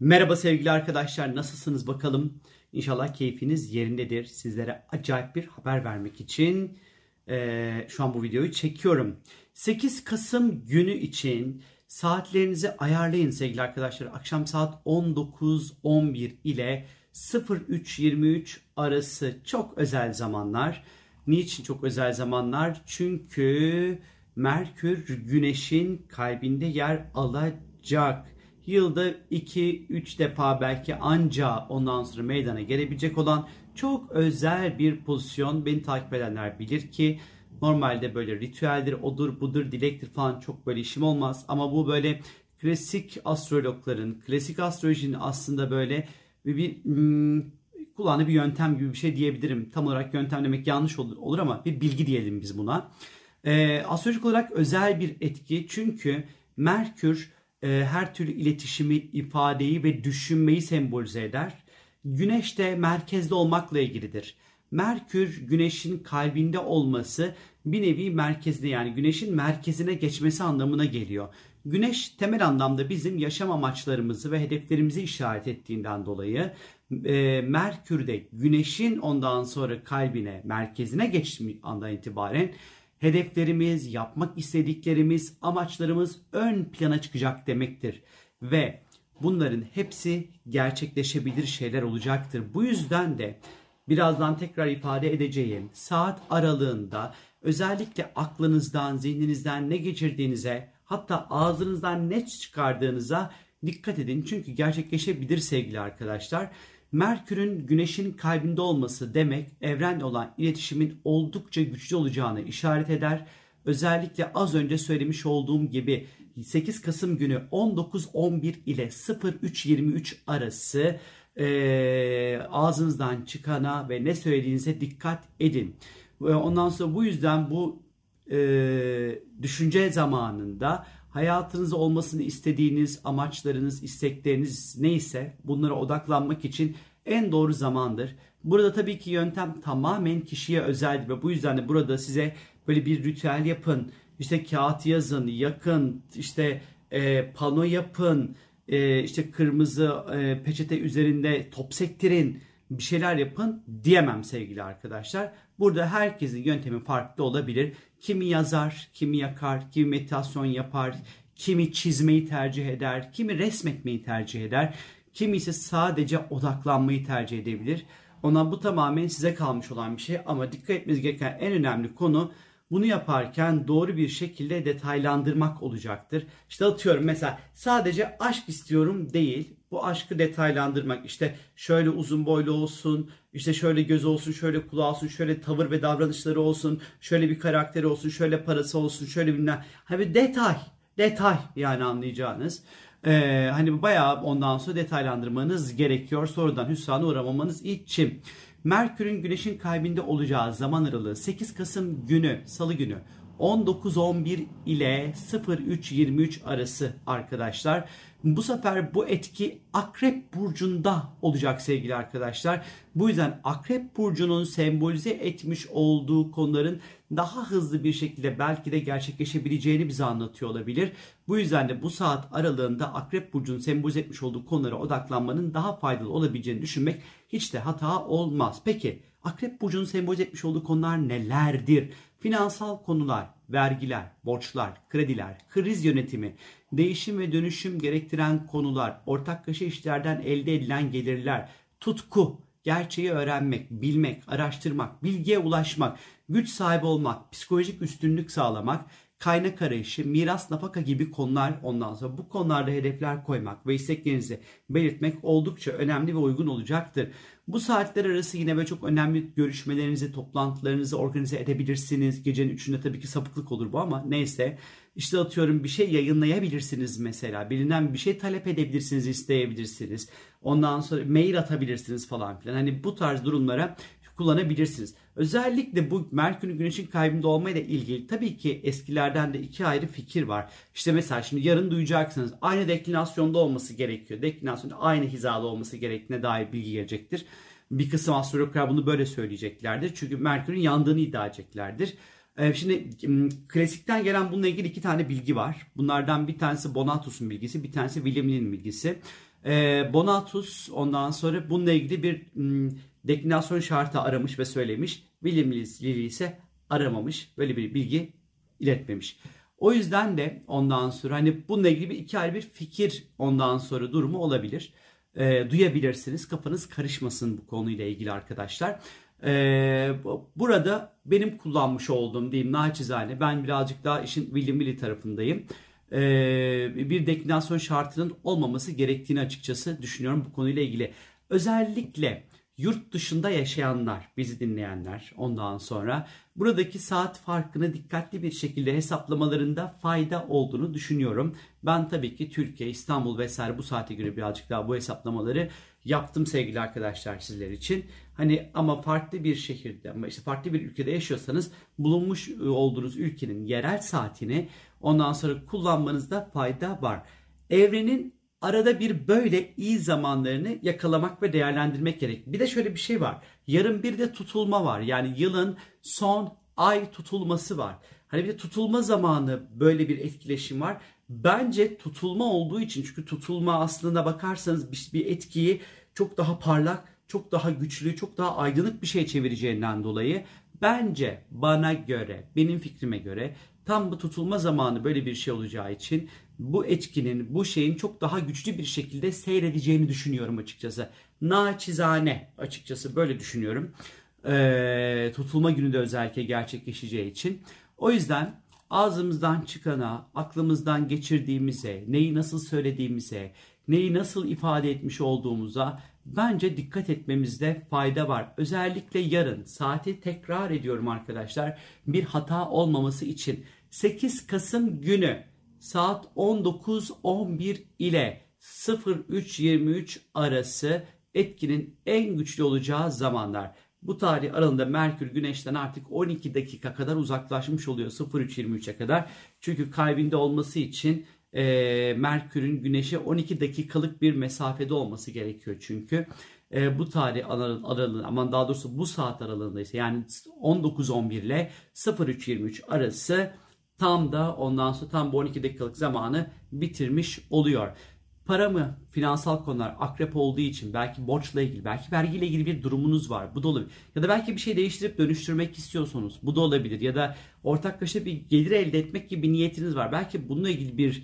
Merhaba sevgili arkadaşlar nasılsınız bakalım. İnşallah keyfiniz yerindedir. Sizlere acayip bir haber vermek için e, şu an bu videoyu çekiyorum. 8 Kasım günü için saatlerinizi ayarlayın sevgili arkadaşlar. Akşam saat 19.11 ile 03.23 arası çok özel zamanlar. Niçin çok özel zamanlar? Çünkü Merkür Güneş'in kalbinde yer alacak yılda 2-3 defa belki anca ondan sonra meydana gelebilecek olan çok özel bir pozisyon. Beni takip edenler bilir ki normalde böyle ritüeldir, odur, budur, dilektir falan çok böyle işim olmaz. Ama bu böyle klasik astrologların, klasik astrolojinin aslında böyle bir hmm, kulağına bir yöntem gibi bir şey diyebilirim. Tam olarak yöntem demek yanlış olur, olur ama bir bilgi diyelim biz buna. Ee, astrolojik olarak özel bir etki çünkü Merkür e, her türlü iletişimi, ifadeyi ve düşünmeyi sembolize eder. Güneş de merkezde olmakla ilgilidir. Merkür güneşin kalbinde olması bir nevi merkezde yani güneşin merkezine geçmesi anlamına geliyor. Güneş temel anlamda bizim yaşam amaçlarımızı ve hedeflerimizi işaret ettiğinden dolayı e, Merkür de güneşin ondan sonra kalbine, merkezine geçtiği andan itibaren hedeflerimiz, yapmak istediklerimiz, amaçlarımız ön plana çıkacak demektir. Ve bunların hepsi gerçekleşebilir şeyler olacaktır. Bu yüzden de birazdan tekrar ifade edeceğim saat aralığında özellikle aklınızdan, zihninizden ne geçirdiğinize hatta ağzınızdan ne çıkardığınıza dikkat edin. Çünkü gerçekleşebilir sevgili arkadaşlar. Merkür'ün güneşin kalbinde olması demek evrenle olan iletişimin oldukça güçlü olacağını işaret eder. Özellikle az önce söylemiş olduğum gibi 8 Kasım günü 19.11 ile 03.23 arası e, ağzınızdan çıkana ve ne söylediğinize dikkat edin. Ondan sonra bu yüzden bu e, düşünce zamanında hayatınızda olmasını istediğiniz amaçlarınız, istekleriniz neyse bunlara odaklanmak için en doğru zamandır. Burada tabii ki yöntem tamamen kişiye özeldir ve bu yüzden de burada size böyle bir ritüel yapın, işte kağıt yazın, yakın, işte e, pano yapın, e, işte kırmızı e, peçete üzerinde top sektirin, bir şeyler yapın diyemem sevgili arkadaşlar. Burada herkesin yöntemi farklı olabilir. Kimi yazar, kimi yakar, kimi meditasyon yapar, kimi çizmeyi tercih eder, kimi resmetmeyi tercih eder, kimi ise sadece odaklanmayı tercih edebilir. Ona bu tamamen size kalmış olan bir şey ama dikkat etmeniz gereken en önemli konu bunu yaparken doğru bir şekilde detaylandırmak olacaktır. İşte atıyorum mesela sadece aşk istiyorum değil. Bu aşkı detaylandırmak işte şöyle uzun boylu olsun, işte şöyle göz olsun, şöyle kulağı olsun, şöyle tavır ve davranışları olsun, şöyle bir karakteri olsun, şöyle parası olsun, şöyle bilmem. Hani detay, detay yani anlayacağınız. Ee, hani bayağı ondan sonra detaylandırmanız gerekiyor. Sonradan hüsrana uğramamanız için. Merkür'ün Güneş'in kalbinde olacağı zaman aralığı 8 Kasım günü, Salı günü 19.11 ile 03.23 arası arkadaşlar. Bu sefer bu etki Akrep Burcu'nda olacak sevgili arkadaşlar. Bu yüzden Akrep Burcu'nun sembolize etmiş olduğu konuların daha hızlı bir şekilde belki de gerçekleşebileceğini bize anlatıyor olabilir. Bu yüzden de bu saat aralığında Akrep Burcu'nun sembolize etmiş olduğu konulara odaklanmanın daha faydalı olabileceğini düşünmek hiç de hata olmaz. Peki Akrep Burcu'nun sembolize etmiş olduğu konular nelerdir? Finansal konular, vergiler, borçlar, krediler, kriz yönetimi, değişim ve dönüşüm gerektiren konular, ortak kaşı işlerden elde edilen gelirler, tutku, gerçeği öğrenmek, bilmek, araştırmak, bilgiye ulaşmak, güç sahibi olmak, psikolojik üstünlük sağlamak, kaynak arayışı, miras, nafaka gibi konular ondan sonra bu konularda hedefler koymak ve isteklerinizi belirtmek oldukça önemli ve uygun olacaktır. Bu saatler arası yine böyle çok önemli görüşmelerinizi, toplantılarınızı organize edebilirsiniz. Gecenin üçünde tabii ki sapıklık olur bu ama neyse. İşte atıyorum bir şey yayınlayabilirsiniz mesela. Bilinen bir şey talep edebilirsiniz, isteyebilirsiniz. Ondan sonra mail atabilirsiniz falan filan. Hani bu tarz durumlara kullanabilirsiniz. Özellikle bu Merkür'ün Güneş'in kaybında olmayla ilgili tabii ki eskilerden de iki ayrı fikir var. İşte mesela şimdi yarın duyacaksınız aynı deklinasyonda olması gerekiyor. Deklinasyonda aynı hizada olması gerektiğine dair bilgi gelecektir. Bir kısım astrologlar bunu böyle söyleyeceklerdir. Çünkü Merkür'ün yandığını iddia edeceklerdir. Ee, şimdi klasikten gelen bununla ilgili iki tane bilgi var. Bunlardan bir tanesi Bonatus'un bilgisi, bir tanesi William Lee'nin bilgisi. Ee, Bonatus ondan sonra bununla ilgili bir deklinasyon şartı aramış ve söylemiş. William Lee ise aramamış. Böyle bir bilgi iletmemiş. O yüzden de ondan sonra hani bununla ilgili bir iki ayrı bir fikir ondan sonra durumu olabilir. E, duyabilirsiniz. Kafanız karışmasın bu konuyla ilgili arkadaşlar. E, burada benim kullanmış olduğum diyeyim naçizane ben birazcık daha işin William Millie tarafındayım. E, bir deklinasyon şartının olmaması gerektiğini açıkçası düşünüyorum bu konuyla ilgili. Özellikle yurt dışında yaşayanlar, bizi dinleyenler ondan sonra buradaki saat farkını dikkatli bir şekilde hesaplamalarında fayda olduğunu düşünüyorum. Ben tabii ki Türkiye, İstanbul vesaire bu saate göre birazcık daha bu hesaplamaları yaptım sevgili arkadaşlar sizler için. Hani ama farklı bir şehirde ama işte farklı bir ülkede yaşıyorsanız bulunmuş olduğunuz ülkenin yerel saatini ondan sonra kullanmanızda fayda var. Evrenin arada bir böyle iyi zamanlarını yakalamak ve değerlendirmek gerek. Bir de şöyle bir şey var. Yarın bir de tutulma var. Yani yılın son ay tutulması var. Hani bir de tutulma zamanı böyle bir etkileşim var. Bence tutulma olduğu için çünkü tutulma aslında bakarsanız bir, etkiyi çok daha parlak, çok daha güçlü, çok daha aydınlık bir şey çevireceğinden dolayı bence bana göre, benim fikrime göre tam bu tutulma zamanı böyle bir şey olacağı için bu etkinin, bu şeyin çok daha güçlü bir şekilde seyredeceğini düşünüyorum açıkçası. Naçizane açıkçası böyle düşünüyorum. Ee, tutulma günü de özellikle gerçekleşeceği için. O yüzden ağzımızdan çıkana, aklımızdan geçirdiğimize, neyi nasıl söylediğimize, neyi nasıl ifade etmiş olduğumuza bence dikkat etmemizde fayda var. Özellikle yarın saati tekrar ediyorum arkadaşlar bir hata olmaması için 8 Kasım günü saat 19.11 ile 03.23 arası etkinin en güçlü olacağı zamanlar. Bu tarih aralığında Merkür Güneş'ten artık 12 dakika kadar uzaklaşmış oluyor 03.23'e kadar. Çünkü kalbinde olması için e, Merkür'ün Güneş'e 12 dakikalık bir mesafede olması gerekiyor çünkü. E, bu tarih aralığında aman daha doğrusu bu saat aralığında ise yani 19.11 ile 03.23 arası tam da ondan sonra tam bu 12 dakikalık zamanı bitirmiş oluyor. Para mı, finansal konular akrep olduğu için belki borçla ilgili, belki vergiyle ilgili bir durumunuz var. Bu da olabilir. Ya da belki bir şey değiştirip dönüştürmek istiyorsunuz. Bu da olabilir. Ya da ortaklaşa bir gelir elde etmek gibi bir niyetiniz var. Belki bununla ilgili bir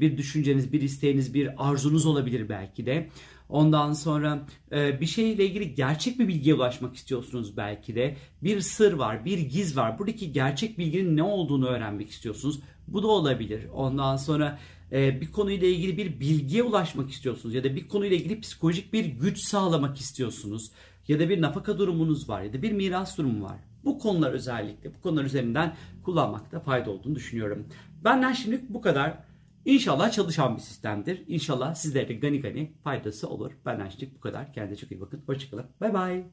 bir düşünceniz, bir isteğiniz, bir arzunuz olabilir belki de. Ondan sonra e, bir şeyle ilgili gerçek bir bilgiye ulaşmak istiyorsunuz belki de. Bir sır var, bir giz var. Buradaki gerçek bilginin ne olduğunu öğrenmek istiyorsunuz. Bu da olabilir. Ondan sonra e, bir konuyla ilgili bir bilgiye ulaşmak istiyorsunuz ya da bir konuyla ilgili psikolojik bir güç sağlamak istiyorsunuz ya da bir nafaka durumunuz var ya da bir miras durumu var. Bu konular özellikle bu konular üzerinden kullanmakta fayda olduğunu düşünüyorum. Benden şimdilik bu kadar. İnşallah çalışan bir sistemdir. İnşallah sizlere gani gani faydası olur. Benden şimdilik bu kadar. Kendinize çok iyi bakın. Hoşçakalın. Bay bay.